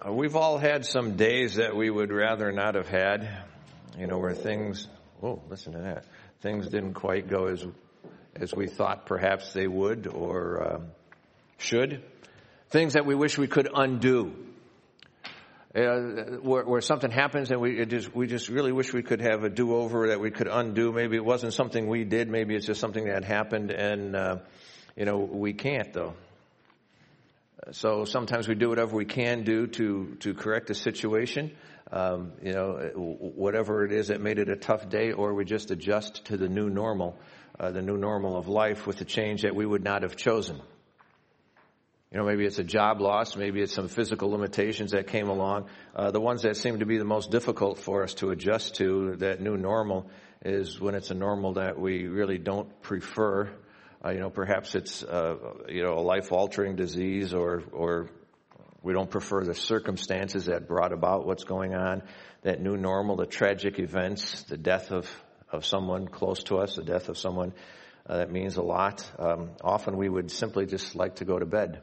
Uh, we've all had some days that we would rather not have had, you know, where things, oh, listen to that, things didn't quite go as, as we thought perhaps they would or um, should. Things that we wish we could undo. Uh, where, where, something happens and we just we just really wish we could have a do over that we could undo. Maybe it wasn't something we did. Maybe it's just something that happened, and uh, you know we can't though. So sometimes we do whatever we can do to, to correct the situation. Um, you know, whatever it is that made it a tough day, or we just adjust to the new normal, uh, the new normal of life with the change that we would not have chosen. You know, maybe it's a job loss, maybe it's some physical limitations that came along. Uh, the ones that seem to be the most difficult for us to adjust to, that new normal, is when it's a normal that we really don't prefer uh, you know, perhaps it's uh, you know a life-altering disease, or or we don't prefer the circumstances that brought about what's going on, that new normal, the tragic events, the death of of someone close to us, the death of someone uh, that means a lot. Um, often we would simply just like to go to bed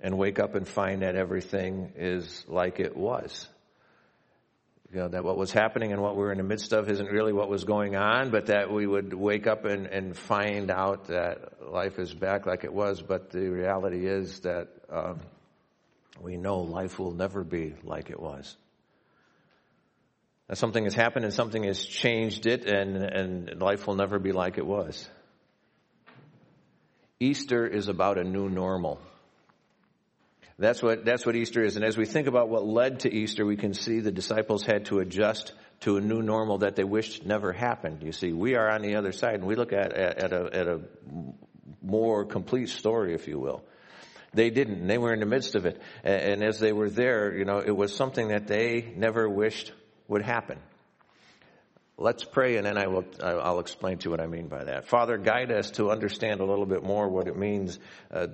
and wake up and find that everything is like it was you know, that what was happening and what we're in the midst of isn't really what was going on, but that we would wake up and, and find out that life is back like it was. But the reality is that um, we know life will never be like it was. That something has happened and something has changed it, and, and life will never be like it was. Easter is about a new normal. That's what, that's what Easter is. And as we think about what led to Easter, we can see the disciples had to adjust to a new normal that they wished never happened. You see, we are on the other side and we look at, at, at, a, at a more complete story, if you will. They didn't. They were in the midst of it. And as they were there, you know, it was something that they never wished would happen. Let's pray and then I will, I'll explain to you what I mean by that. Father, guide us to understand a little bit more what it means uh,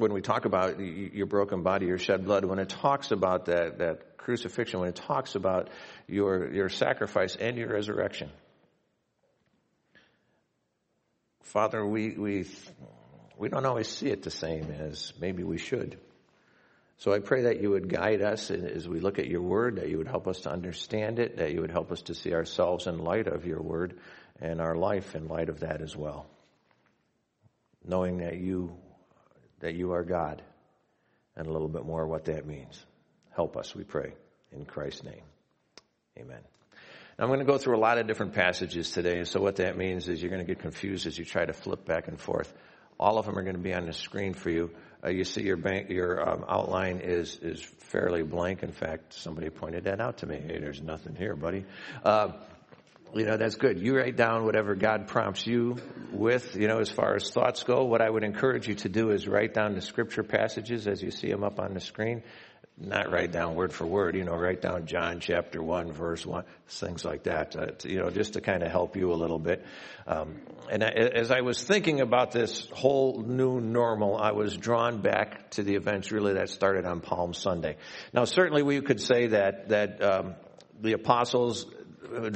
when we talk about your broken body, your shed blood, when it talks about that, that crucifixion, when it talks about your, your sacrifice and your resurrection. Father, we, we, we don't always see it the same as maybe we should. So I pray that you would guide us as we look at your word, that you would help us to understand it, that you would help us to see ourselves in light of your word and our life in light of that as well. Knowing that you that you are God and a little bit more what that means. Help us, we pray, in Christ's name. Amen. Now, I'm going to go through a lot of different passages today, so what that means is you're going to get confused as you try to flip back and forth. All of them are going to be on the screen for you. Uh, you see your bank, your um, outline is is fairly blank. In fact, somebody pointed that out to me. Hey, there's nothing here, buddy. Uh, you know, that's good. You write down whatever God prompts you with, you know, as far as thoughts go. What I would encourage you to do is write down the scripture passages as you see them up on the screen. Not write down word for word, you know, write down John chapter 1, verse 1, things like that, uh, to, you know, just to kind of help you a little bit. Um, and I, as I was thinking about this whole new normal, I was drawn back to the events really that started on Palm Sunday. Now, certainly we could say that, that, um, the apostles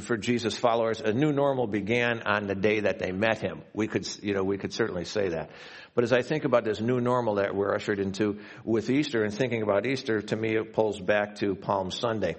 for Jesus followers, a new normal began on the day that they met him. We could, you know, we could certainly say that. But as I think about this new normal that we're ushered into with Easter and thinking about Easter, to me it pulls back to Palm Sunday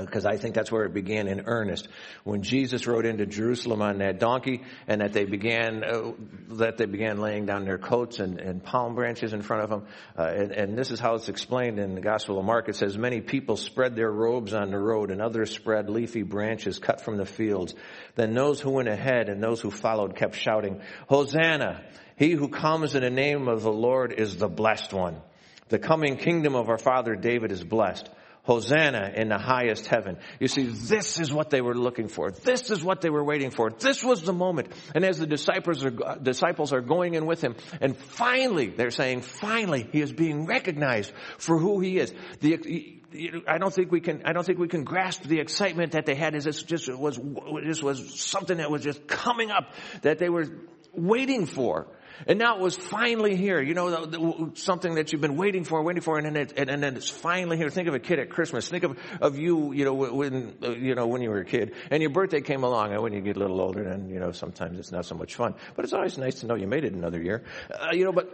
because I think that's where it began in earnest. When Jesus rode into Jerusalem on that donkey, and that they began uh, that they began laying down their coats and, and palm branches in front of him. uh, and, and, this is how it's explained in the Gospel of Mark. It says, "Many people spread their robes on the road, and others spread leafy branches cut from the fields. Then those who went ahead and those who followed kept shouting, Hosanna! He who comes in the name of the Lord is the blessed one. The coming kingdom of our father David is blessed." Hosanna in the highest heaven. You see, this is what they were looking for. This is what they were waiting for. This was the moment. And as the disciples are, uh, disciples are going in with him, and finally, they're saying, finally, he is being recognized for who he is. The, I don't think we can, I don't think we can grasp the excitement that they had as this just was, this was something that was just coming up that they were waiting for. And now it was finally here. You know, something that you've been waiting for, waiting for, and then, it, and, and, then it's finally here. Think of a kid at Christmas. Think of, of you, you know, when, uh, you know, when you were a kid. And your birthday came along, and when you get a little older, then, you know, sometimes it's not so much fun. But it's always nice to know you made it another year. Uh, you know, but,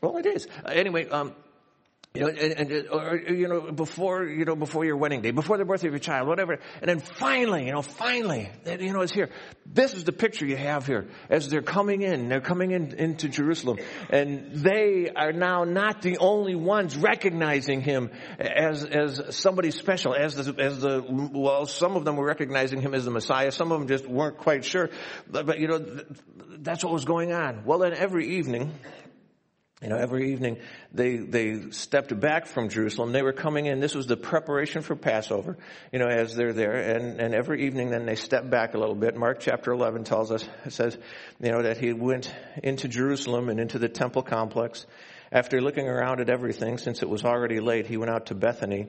well, it is. Uh, anyway, um, You know, and, and, uh, or, you know, before, you know, before your wedding day, before the birth of your child, whatever. And then finally, you know, finally, you know, it's here. This is the picture you have here as they're coming in. They're coming in into Jerusalem. And they are now not the only ones recognizing him as, as somebody special, as the, as the, well, some of them were recognizing him as the Messiah. Some of them just weren't quite sure. But, but you know, that's what was going on. Well, then every evening, you know, every evening they, they stepped back from Jerusalem. They were coming in. This was the preparation for Passover, you know, as they're there. And, and every evening then they stepped back a little bit. Mark chapter 11 tells us, it says, you know, that he went into Jerusalem and into the temple complex. After looking around at everything, since it was already late, he went out to Bethany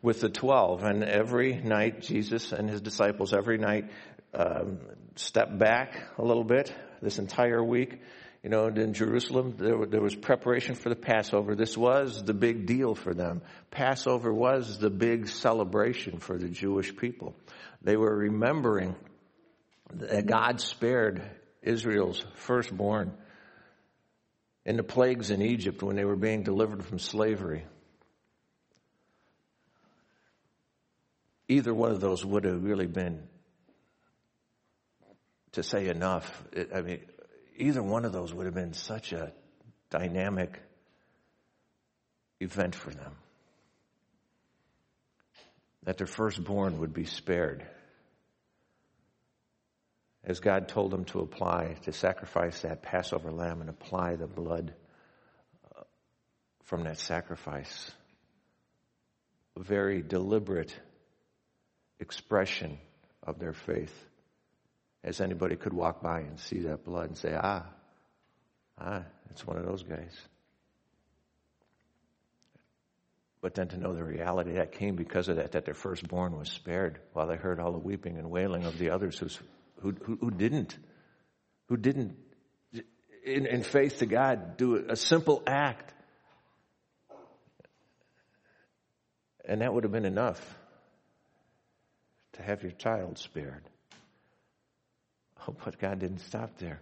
with the twelve. And every night, Jesus and his disciples every night um, stepped back a little bit this entire week you know, in Jerusalem, there, there, was preparation for the Passover. This was the big deal for them. Passover was the big celebration for the Jewish people. They were remembering that God spared Israel's firstborn in the plagues in Egypt when they were being delivered from slavery. Either one of those would have really been to say enough. I mean, either one of those would have been such a dynamic event for them. That their firstborn would be spared. As God told them to apply, to sacrifice that Passover lamb and apply the blood uh, from that sacrifice. A very deliberate expression of their faith as anybody could walk by and see that blood and say, ah, ah, it's one of those guys. But then to know the reality that came because of that, that their firstborn was spared while they heard all the weeping and wailing of the others who, who, who didn't, who didn't, in, in faith to God, do a simple act. And that would have been enough to have your child spared. Oh, but God didn't stop there.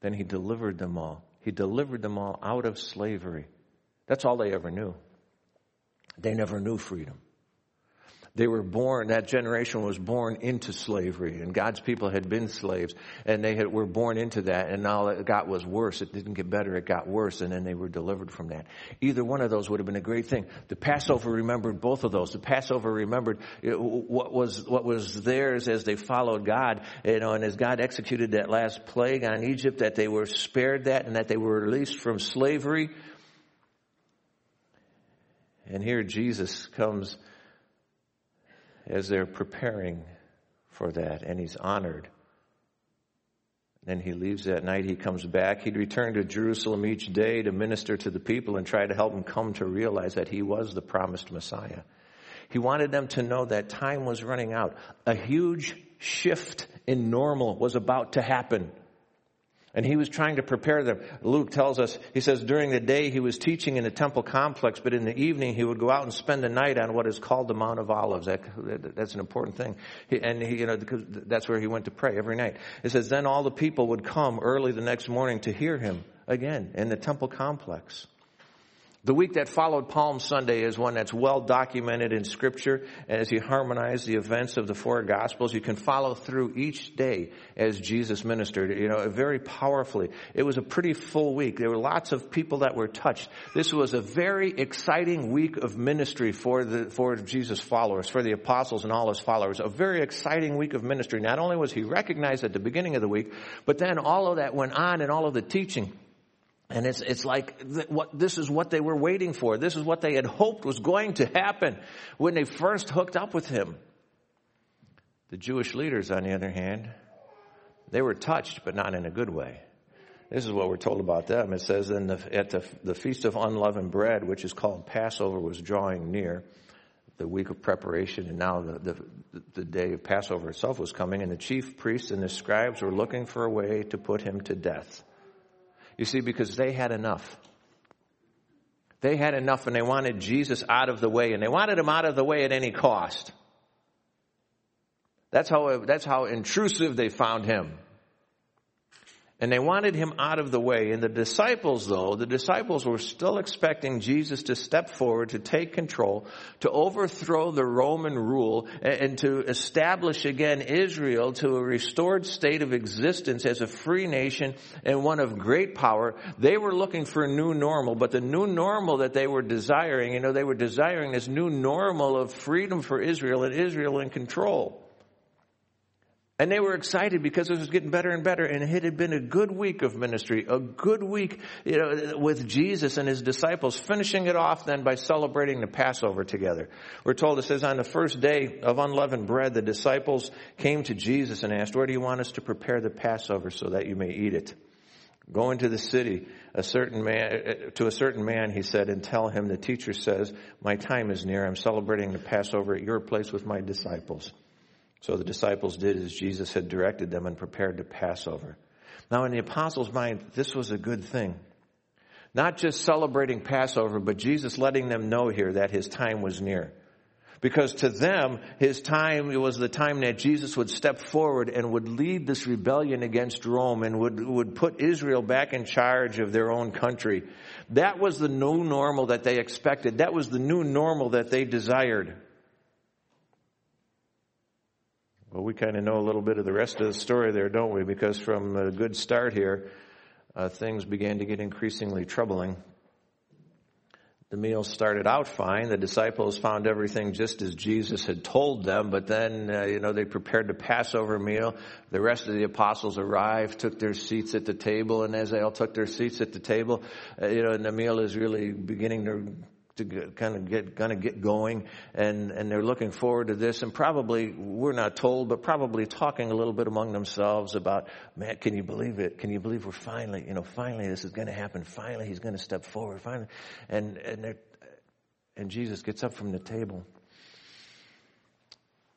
Then He delivered them all. He delivered them all out of slavery. That's all they ever knew. They never knew freedom. They were born, that generation was born into slavery, and God's people had been slaves, and they had, were born into that, and now it got was worse. It didn't get better, it got worse, and then they were delivered from that. Either one of those would have been a great thing. The Passover remembered both of those. The Passover remembered what was, what was theirs as they followed God, you know, and as God executed that last plague on Egypt, that they were spared that, and that they were released from slavery. And here Jesus comes as they're preparing for that, and he's honored. Then he leaves that night, he comes back. He'd return to Jerusalem each day to minister to the people and try to help them come to realize that he was the promised Messiah. He wanted them to know that time was running out. A huge shift in normal was about to happen. And he was trying to prepare them. Luke tells us, he says, during the day he was teaching in the temple complex, but in the evening he would go out and spend the night on what is called the Mount of Olives. That, that's an important thing. He, and he, you know, because that's where he went to pray every night. It says, then all the people would come early the next morning to hear him again in the temple complex. The week that followed Palm Sunday is one that's well documented in scripture. As you harmonize the events of the four gospels, you can follow through each day as Jesus ministered, you know, very powerfully. It was a pretty full week. There were lots of people that were touched. This was a very exciting week of ministry for the, for Jesus followers, for the apostles and all his followers. A very exciting week of ministry. Not only was he recognized at the beginning of the week, but then all of that went on and all of the teaching and it's, it's like what, this is what they were waiting for. This is what they had hoped was going to happen when they first hooked up with him. The Jewish leaders, on the other hand, they were touched, but not in a good way. This is what we're told about them. It says, in the, at the, the feast of unleavened bread, which is called Passover, was drawing near. The week of preparation, and now the, the, the day of Passover itself was coming, and the chief priests and the scribes were looking for a way to put him to death. You see, because they had enough. They had enough and they wanted Jesus out of the way and they wanted him out of the way at any cost. That's how, that's how intrusive they found him. And they wanted him out of the way. And the disciples, though, the disciples were still expecting Jesus to step forward, to take control, to overthrow the Roman rule, and to establish again Israel to a restored state of existence as a free nation and one of great power. They were looking for a new normal, but the new normal that they were desiring, you know, they were desiring this new normal of freedom for Israel and Israel in control. And they were excited because it was getting better and better. And it had been a good week of ministry, a good week, you know, with Jesus and his disciples, finishing it off then by celebrating the Passover together. We're told it says on the first day of unleavened bread, the disciples came to Jesus and asked, where do you want us to prepare the Passover so that you may eat it? Go into the city, a certain man, to a certain man, he said, and tell him the teacher says, my time is near. I'm celebrating the Passover at your place with my disciples. So the disciples did as Jesus had directed them and prepared to Passover. Now in the apostles' mind, this was a good thing. Not just celebrating Passover, but Jesus letting them know here that his time was near. Because to them, his time was the time that Jesus would step forward and would lead this rebellion against Rome and would, would put Israel back in charge of their own country. That was the new normal that they expected. That was the new normal that they desired. Well, we kind of know a little bit of the rest of the story there, don't we? Because from a good start here, uh, things began to get increasingly troubling. The meal started out fine. The disciples found everything just as Jesus had told them, but then, uh, you know, they prepared the Passover meal. The rest of the apostles arrived, took their seats at the table, and as they all took their seats at the table, uh, you know, and the meal is really beginning to to get, kind of get kind of get going and and they're looking forward to this and probably we're not told but probably talking a little bit among themselves about man can you believe it? Can you believe we're finally you know finally this is going to happen. Finally he's going to step forward. Finally and and and Jesus gets up from the table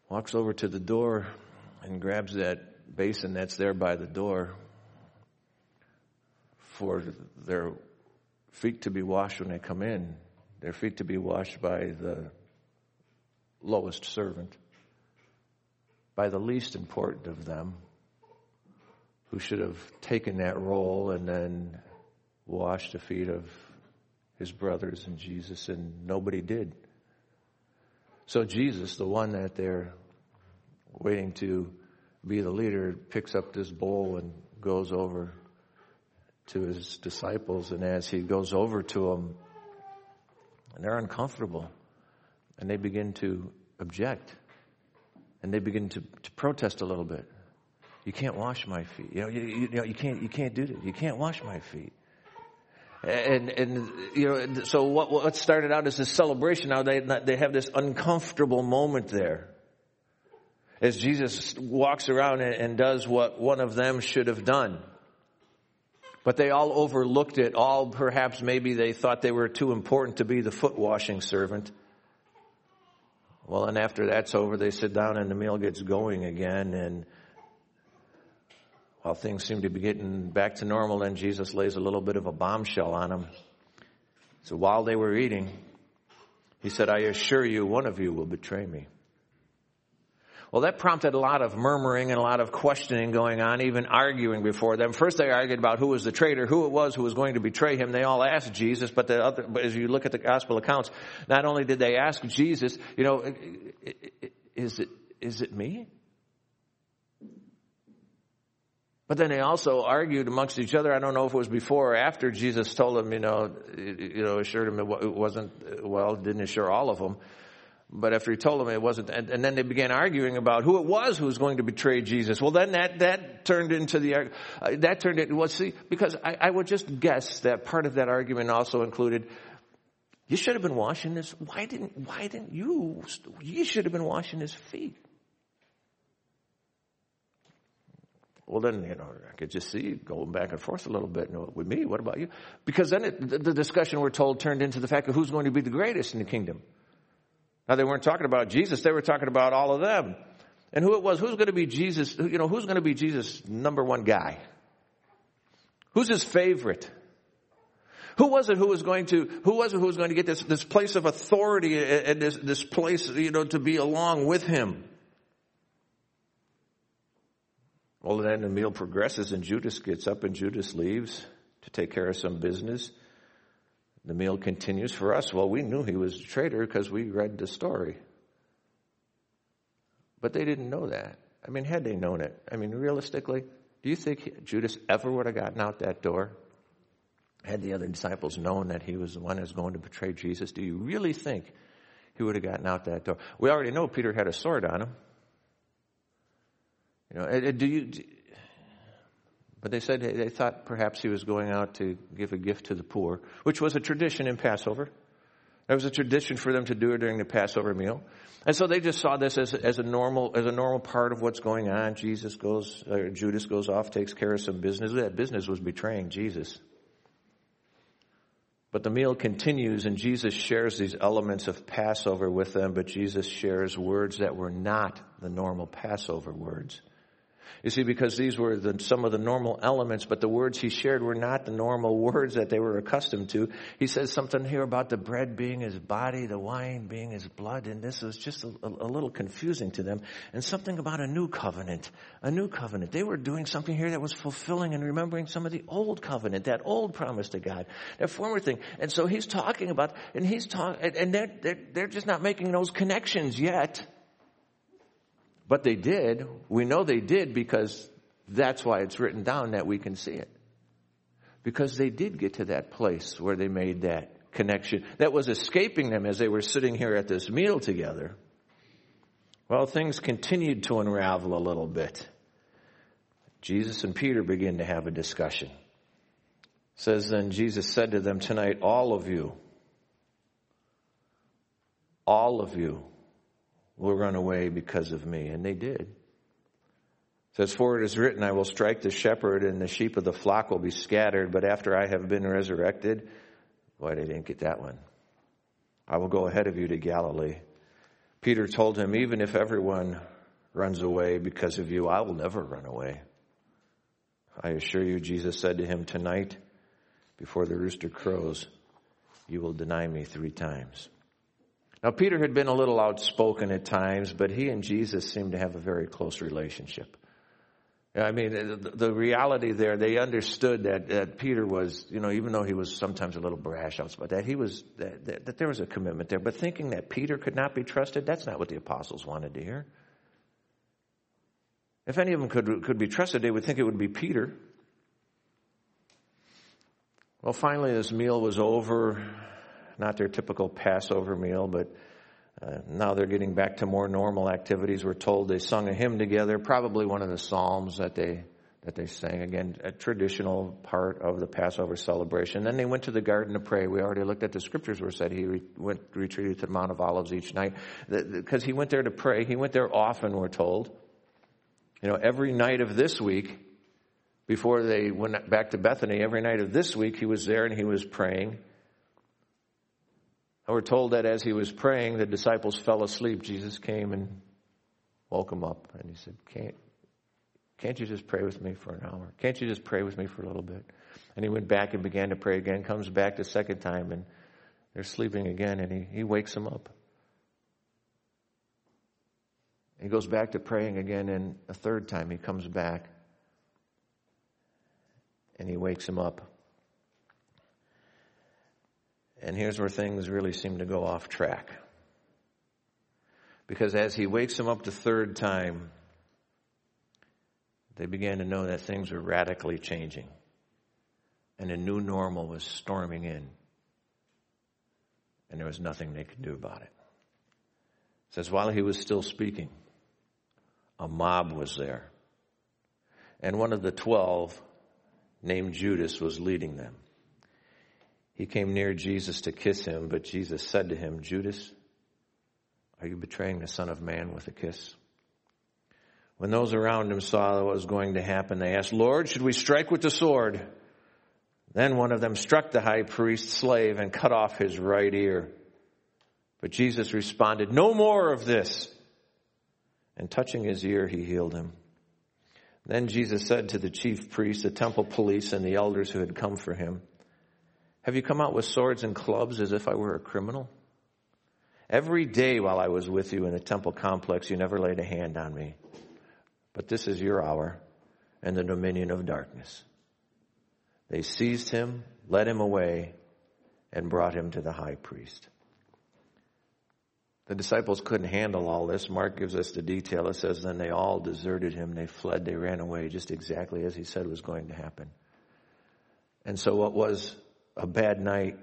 walks over to the door and grabs that basin that's there by the door for their feet to be washed when they come in their feet to be washed by the lowest servant, by the least important of them, who should have taken that role and then washed the feet of his brothers and Jesus, and nobody did. So Jesus, the one that they're waiting to be the leader, picks up this bowl and goes over to his disciples, and as he goes over to them, and they're uncomfortable and they begin to object and they begin to, to protest a little bit. You can't wash my feet. You know, you, you, know, you can't, you can't do that. You can't wash my feet. And, and, you know, so what, what started out as a celebration, now they, they have this uncomfortable moment there. As Jesus walks around and does what one of them should have done. But they all overlooked it. All perhaps maybe they thought they were too important to be the foot washing servant. Well, and after that's over, they sit down and the meal gets going again. And while things seem to be getting back to normal, then Jesus lays a little bit of a bombshell on them. So while they were eating, he said, I assure you, one of you will betray me. Well, that prompted a lot of murmuring and a lot of questioning going on, even arguing before them. First, they argued about who was the traitor, who it was who was going to betray him. They all asked Jesus, but the other, but as you look at the gospel accounts, not only did they ask Jesus, you know, is it, is it me? But then they also argued amongst each other. I don't know if it was before or after Jesus told them, you know, you know, assured them it wasn't, well, didn't assure all of them. But after he told them it wasn't, and, and, then they began arguing about who it was who was going to betray Jesus. Well, then that, that turned into the, uh, that turned into, well, see, because I, I would just guess that part of that argument also included, you should have been washing his, why didn't, why didn't you, you should have been washing his feet. Well, then, you know, I could just see going back and forth a little bit. You know, with me, what about you? Because then it, the discussion, we're told, turned into the fact of who's going to be the greatest in the kingdom. Now they weren't talking about Jesus, they were talking about all of them. And who it was, who's going to be Jesus, you know, who's going to be Jesus' number one guy? Who's his favorite? Who was it who was going to, who was it who was going to get this, this place of authority and this, this place, you know, to be along with him? Well, then the meal progresses and Judas gets up and Judas leaves to take care of some business. The meal continues for us. Well, we knew he was a traitor because we read the story. But they didn't know that. I mean, had they known it, I mean, realistically, do you think Judas ever would have gotten out that door? Had the other disciples known that he was the one who was going to betray Jesus, do you really think he would have gotten out that door? We already know Peter had a sword on him. You know, uh, uh, do you? But they said they thought perhaps he was going out to give a gift to the poor, which was a tradition in Passover. That was a tradition for them to do it during the Passover meal. And so they just saw this as, as a normal, as a normal part of what's going on. Jesus goes, or Judas goes off, takes care of some business. That business was betraying Jesus. But the meal continues and Jesus shares these elements of Passover with them, but Jesus shares words that were not the normal Passover words. You see, because these were the, some of the normal elements, but the words he shared were not the normal words that they were accustomed to. He says something here about the bread being his body, the wine being his blood, and this was just a, a, little confusing to them. And something about a new covenant, a new covenant. They were doing something here that was fulfilling and remembering some of the old covenant, that old promise to God, that former thing. And so he's talking about, and he's talking, and they're, they're, they're just not making those connections yet. But they did. We know they did because that's why it's written down that we can see it. Because they did get to that place where they made that connection that was escaping them as they were sitting here at this meal together. Well, things continued to unravel a little bit. Jesus and Peter begin to have a discussion. It says then Jesus said to them tonight, all of you, all of you will run away because of me. And they did. It says, For it is written, I will strike the shepherd, and the sheep of the flock will be scattered. But after I have been resurrected, why they didn't get that one? I will go ahead of you to Galilee. Peter told him, Even if everyone runs away because of you, I will never run away. I assure you, Jesus said to him, Tonight, before the rooster crows, you will deny me three times. Now, Peter had been a little outspoken at times, but he and Jesus seemed to have a very close relationship. I mean, the, the reality there, they understood that, that, Peter was, you know, even though he was sometimes a little brash outside, that he was, that, that, that there was a commitment there. But thinking that Peter could not be trusted, that's not what the apostles wanted to hear. If any of them could, could be trusted, they would think it would be Peter. Well, finally, this meal was over not their typical Passover meal, but uh, now they're getting back to more normal activities. We're told they sung a hymn together, probably one of the psalms that they that they sang. Again, a traditional part of the Passover celebration. Then they went to the garden to pray. We already looked at the scriptures where said he re- went retreated to the Mount of Olives each night because he went there to pray. He went there often. We're told. You know, every night of this week, before they went back to Bethany, every night of this week he was there and he was praying. We're told that as he was praying, the disciples fell asleep. Jesus came and woke them up. And he said, Can't, can't you just pray with me for an hour? Can't you just pray with me for a little bit? And he went back and began to pray again, comes back the second time, and they're sleeping again, and he, he wakes them up. He goes back to praying again, and a third time he comes back and he wakes him up. And here's where things really seem to go off track. Because as he wakes him up the third time, they began to know that things were radically changing. And a new normal was storming in. And there was nothing they could do about it. it says, while he was still speaking, a mob was there. And one of the twelve, named Judas, was leading them. He came near Jesus to kiss him, but Jesus said to him, Judas, are you betraying the Son of Man with a kiss? When those around him saw what was going to happen, they asked, Lord, should we strike with the sword? Then one of them struck the high priest's slave and cut off his right ear. But Jesus responded, No more of this. And touching his ear, he healed him. Then Jesus said to the chief priests, the temple police, and the elders who had come for him, have you come out with swords and clubs as if I were a criminal? Every day while I was with you in the temple complex, you never laid a hand on me. But this is your hour and the dominion of darkness. They seized him, led him away, and brought him to the high priest. The disciples couldn't handle all this. Mark gives us the detail. It says, Then they all deserted him. They fled. They ran away, just exactly as he said was going to happen. And so, what was a bad night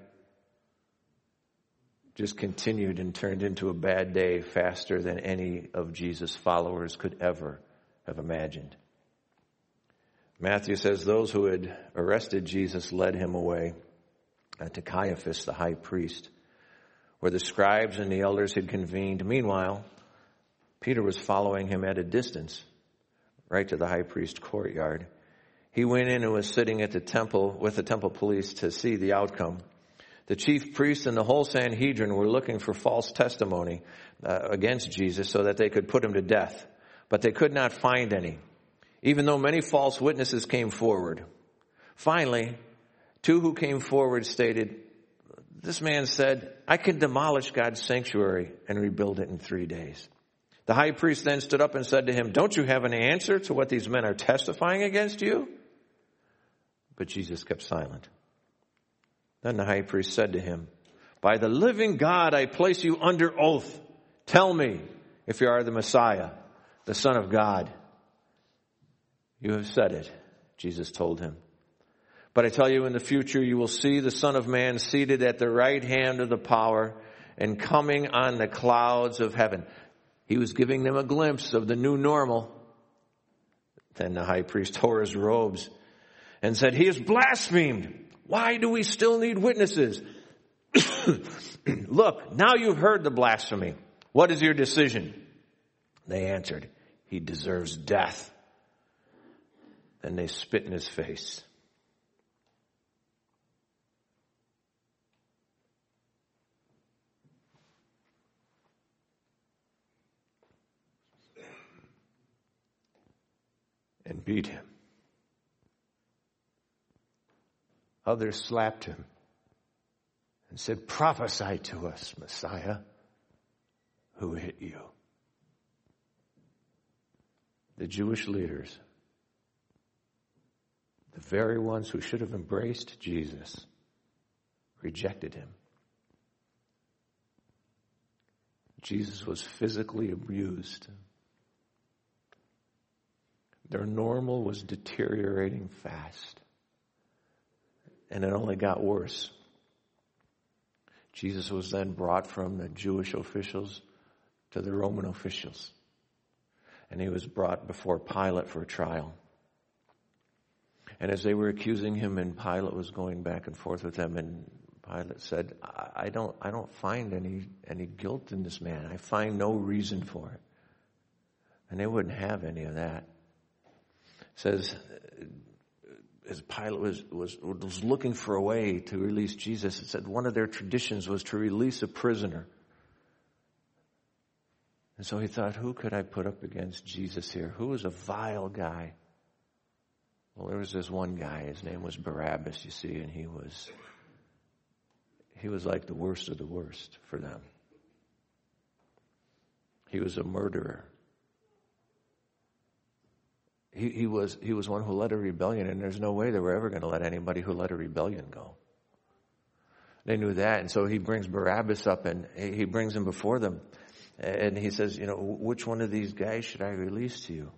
just continued and turned into a bad day faster than any of Jesus' followers could ever have imagined. Matthew says those who had arrested Jesus led him away uh, to Caiaphas, the high priest, where the scribes and the elders had convened. Meanwhile, Peter was following him at a distance, right to the high priest's courtyard. He went in and was sitting at the temple with the temple police to see the outcome. The chief priests and the whole Sanhedrin were looking for false testimony uh, against Jesus so that they could put him to death, but they could not find any even though many false witnesses came forward. Finally, two who came forward stated, this man said, I can demolish God's sanctuary and rebuild it in three days. The high priest then stood up and said to him, don't you have an answer to what these men are testifying against you? But Jesus kept silent. Then the high priest said to him, by the living God, I place you under oath. Tell me if you are the Messiah, the son of God. You have said it, Jesus told him. But I tell you, in the future, you will see the Son of Man seated at the right hand of the power and coming on the clouds of heaven. He was giving them a glimpse of the new normal. Then the high priest tore his robes and said, He has blasphemed. Why do we still need witnesses? Look, now you've heard the blasphemy. What is your decision? They answered, He deserves death and they spit in his face. And beat him. Others slapped him and said, Prophesy to us, Messiah, who hit you. The Jewish leaders the very ones who should have embraced Jesus rejected him. Jesus was physically abused. Their normal was deteriorating fast. And it only got worse. Jesus was then brought from the Jewish officials to the Roman officials. And he was brought before Pilate for trial. And as they were accusing him, and Pilate was going back and forth with them, and Pilate said, I don't, I don't find any, any guilt in this man. I find no reason for it. And they wouldn't have any of that. It says, as Pilate was, was, was looking for a way to release Jesus, it said one of their traditions was to release a prisoner. And so he thought, who could I put up against Jesus here? Who is a vile guy? Well, there was this one guy, his name was Barabbas, you see, and he was, he was like the worst of the worst for them. He was a murderer. He, was, he was one who led a rebellion, and there's no way they were ever going to let anybody who led a rebellion go. They knew that, and so he brings Barabbas up and he brings him before them. And he says, you know, which one of these guys should I release to you?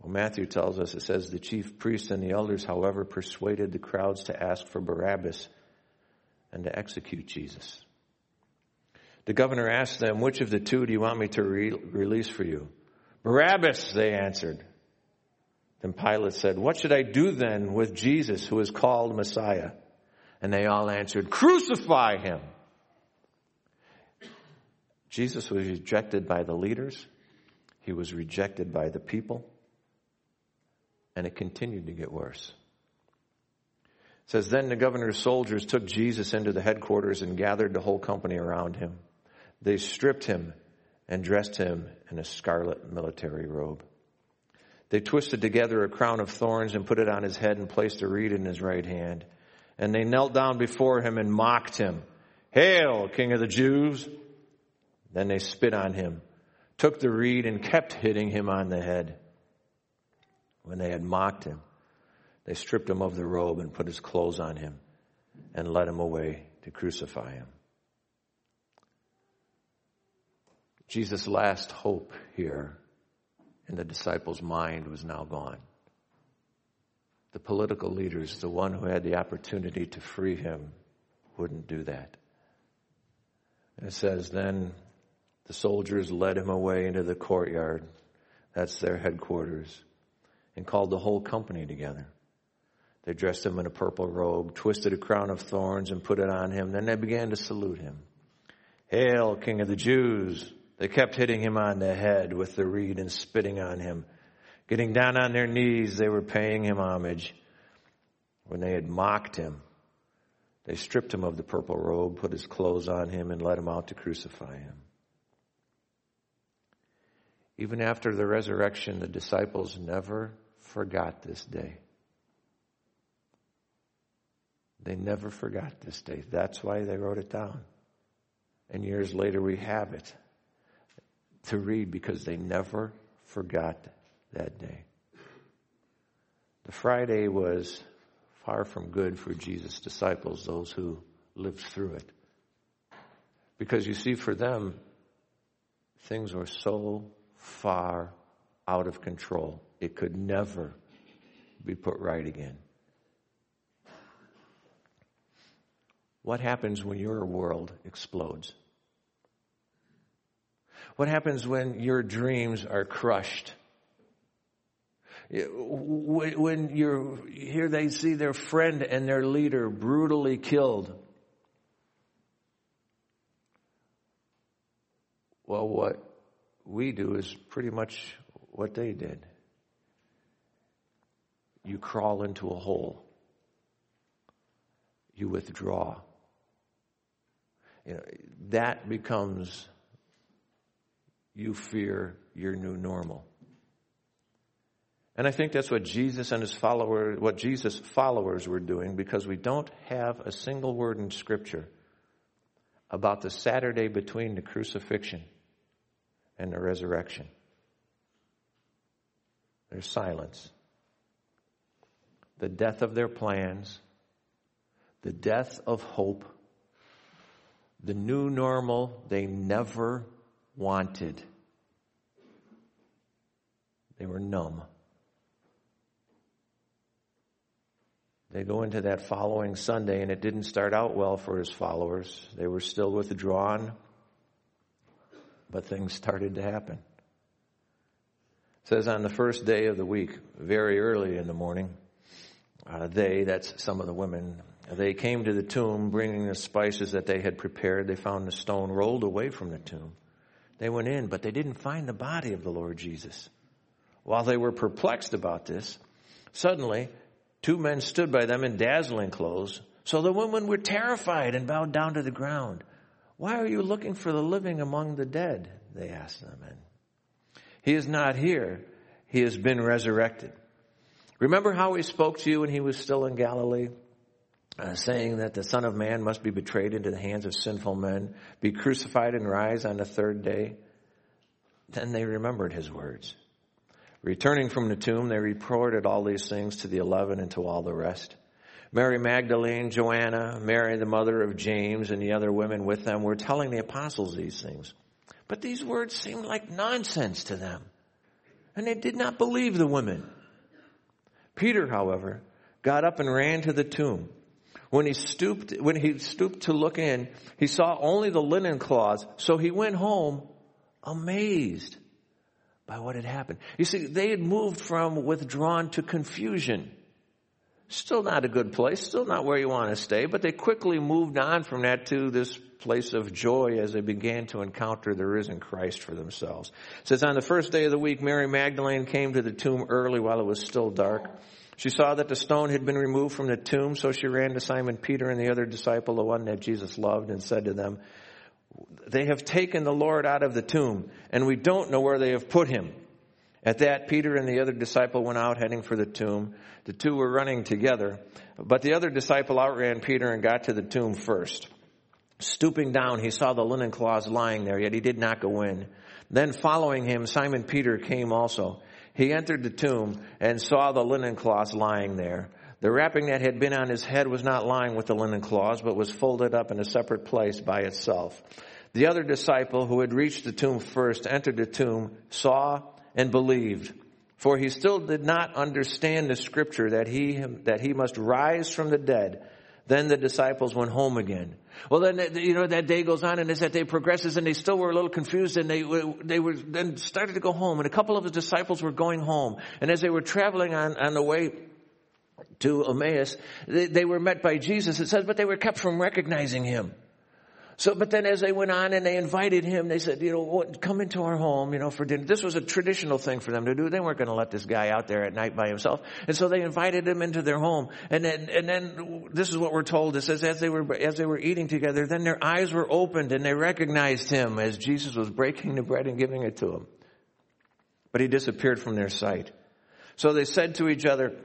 Well, Matthew tells us, it says, the chief priests and the elders, however, persuaded the crowds to ask for Barabbas and to execute Jesus. The governor asked them, which of the two do you want me to re- release for you? Barabbas, they answered. Then Pilate said, what should I do then with Jesus who is called Messiah? And they all answered, crucify him. Jesus was rejected by the leaders. He was rejected by the people and it continued to get worse. It says, Then the governor's soldiers took Jesus into the headquarters and gathered the whole company around him. They stripped him and dressed him in a scarlet military robe. They twisted together a crown of thorns and put it on his head and placed a reed in his right hand. And they knelt down before him and mocked him. Hail, King of the Jews! Then they spit on him, took the reed and kept hitting him on the head. When they had mocked him, they stripped him of the robe and put his clothes on him and led him away to crucify him. Jesus' last hope here in the disciples' mind was now gone. The political leaders, the one who had the opportunity to free him, wouldn't do that. And it says, then the soldiers led him away into the courtyard. That's their headquarters. And called the whole company together. They dressed him in a purple robe, twisted a crown of thorns, and put it on him. Then they began to salute him. Hail, King of the Jews! They kept hitting him on the head with the reed and spitting on him. Getting down on their knees, they were paying him homage. When they had mocked him, they stripped him of the purple robe, put his clothes on him, and led him out to crucify him. Even after the resurrection, the disciples never forgot this day. They never forgot this day. That's why they wrote it down. And years later, we have it to read because they never forgot that day. The Friday was far from good for Jesus' disciples, those who lived through it. Because you see, for them, things were so far out of control, it could never be put right again. What happens when your world explodes? What happens when your dreams are crushed? When you're here, they see their friend and their leader brutally killed. Well, what we do is pretty much what they did. You crawl into a hole. You withdraw. You know, that becomes you fear your new normal. And I think that's what Jesus and his followers, what Jesus' followers were doing because we don't have a single word in scripture about the Saturday between the crucifixion and the resurrection. There's silence. The death of their plans, the death of hope, the new normal they never wanted. They were numb. They go into that following Sunday, and it didn't start out well for his followers. They were still withdrawn, but things started to happen. It says on the first day of the week, very early in the morning, uh, they, that's some of the women, they came to the tomb bringing the spices that they had prepared. They found the stone rolled away from the tomb. They went in, but they didn't find the body of the Lord Jesus. While they were perplexed about this, suddenly two men stood by them in dazzling clothes. So the women were terrified and bowed down to the ground. Why are you looking for the living among the dead? They asked them. And he is not here. He has been resurrected. Remember how he spoke to you when he was still in Galilee? Uh, saying that the Son of Man must be betrayed into the hands of sinful men, be crucified and rise on the third day. Then they remembered his words. Returning from the tomb, they reported all these things to the eleven and to all the rest. Mary Magdalene, Joanna, Mary the mother of James, and the other women with them were telling the apostles these things. But these words seemed like nonsense to them, and they did not believe the women. Peter, however, got up and ran to the tomb. When he stooped, when he stooped to look in, he saw only the linen cloths. So he went home amazed by what had happened. You see, they had moved from withdrawn to confusion. Still not a good place, still not where you want to stay, but they quickly moved on from that to this place of joy as they began to encounter the risen Christ for themselves. It says, on the first day of the week, Mary Magdalene came to the tomb early while it was still dark she saw that the stone had been removed from the tomb, so she ran to Simon Peter and the other disciple, the one that Jesus loved, and said to them, They have taken the Lord out of the tomb, and we don't know where they have put him. At that, Peter and the other disciple went out heading for the tomb. The two were running together, but the other disciple outran Peter and got to the tomb first. Stooping down, he saw the linen cloths lying there, yet he did not go in. Then following him, Simon Peter came also. He entered the tomb and saw the linen cloths lying there. The wrapping that had been on his head was not lying with the linen cloths, but was folded up in a separate place by itself. The other disciple who had reached the tomb first entered the tomb, saw, and believed. For he still did not understand the scripture that he, that he must rise from the dead. Then the disciples went home again. Well, then, you know, that day goes on and as that day progresses and they still were a little confused and they, they were then started to go home and a couple of the disciples were going home. And as they were traveling on, on the way to Emmaus, they, they were met by Jesus. It says, but they were kept from recognizing him. So, but then as they went on and they invited him, they said, you know, come into our home, you know, for dinner. This was a traditional thing for them to do. They weren't going to let this guy out there at night by himself. And so they invited him into their home. And then, and then this is what we're told. It says, as they were, as they were eating together, then their eyes were opened and they recognized him as Jesus was breaking the bread and giving it to them. But he disappeared from their sight. So they said to each other,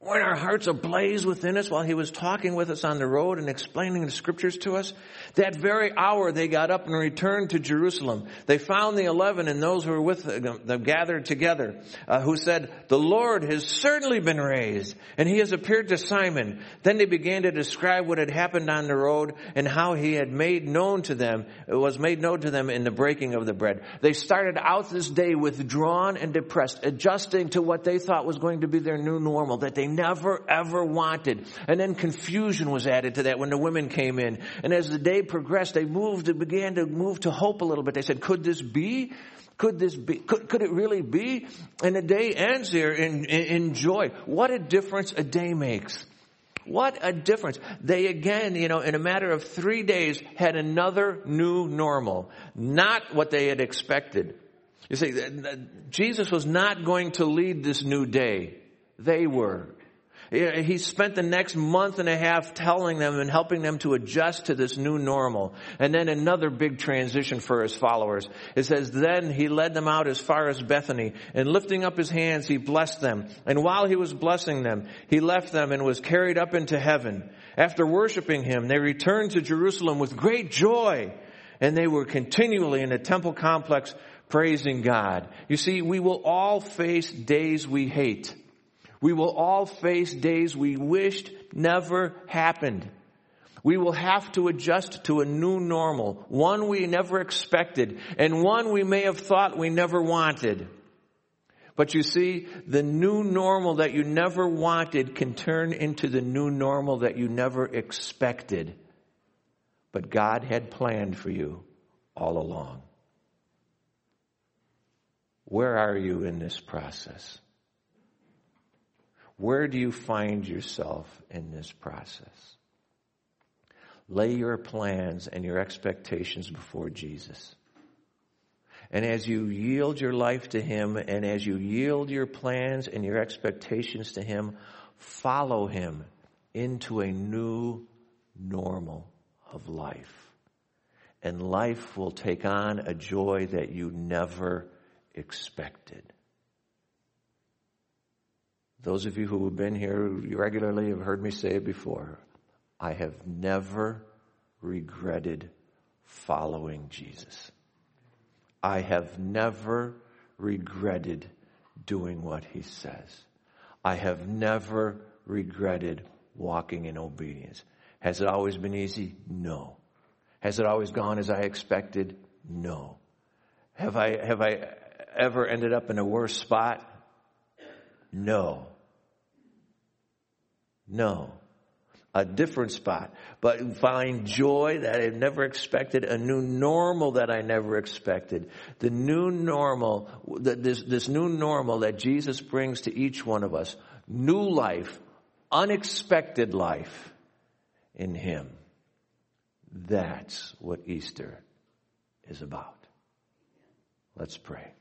Weren't our hearts ablaze within us while he was talking with us on the road and explaining the scriptures to us? That very hour they got up and returned to Jerusalem. They found the eleven and those who were with them gathered together, uh, who said, the Lord has certainly been raised and he has appeared to Simon. Then they began to describe what had happened on the road and how he had made known to them, it was made known to them in the breaking of the bread. They started out this day withdrawn and depressed, adjusting to what they thought was going to be their new normal, that they never ever wanted. And then confusion was added to that when the women came in. And as the day progressed, they moved, it began to move to hope a little bit. They said, could this be? Could this be? Could, could it really be? And the day ends here in, in, in joy. What a difference a day makes. What a difference. They again, you know, in a matter of three days had another new normal. Not what they had expected. You see, Jesus was not going to lead this new day. They were. He spent the next month and a half telling them and helping them to adjust to this new normal. And then another big transition for his followers. It says, then he led them out as far as Bethany and lifting up his hands, he blessed them. And while he was blessing them, he left them and was carried up into heaven. After worshiping him, they returned to Jerusalem with great joy and they were continually in the temple complex praising God. You see, we will all face days we hate. We will all face days we wished never happened. We will have to adjust to a new normal, one we never expected, and one we may have thought we never wanted. But you see, the new normal that you never wanted can turn into the new normal that you never expected. But God had planned for you all along. Where are you in this process? Where do you find yourself in this process? Lay your plans and your expectations before Jesus. And as you yield your life to Him and as you yield your plans and your expectations to Him, follow Him into a new normal of life. And life will take on a joy that you never expected. Those of you who have been here regularly have heard me say it before. I have never regretted following Jesus. I have never regretted doing what he says. I have never regretted walking in obedience. Has it always been easy? No. Has it always gone as I expected? No. Have I, have I ever ended up in a worse spot? No. No. A different spot. But find joy that I never expected, a new normal that I never expected. The new normal, this, this new normal that Jesus brings to each one of us. New life, unexpected life in Him. That's what Easter is about. Let's pray.